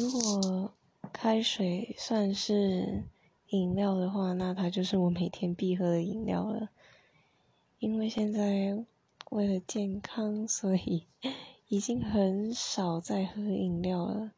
如果开水算是饮料的话那它就是我每天必喝的饮料了。因为现在为了健康所以 已经很少再喝饮料了。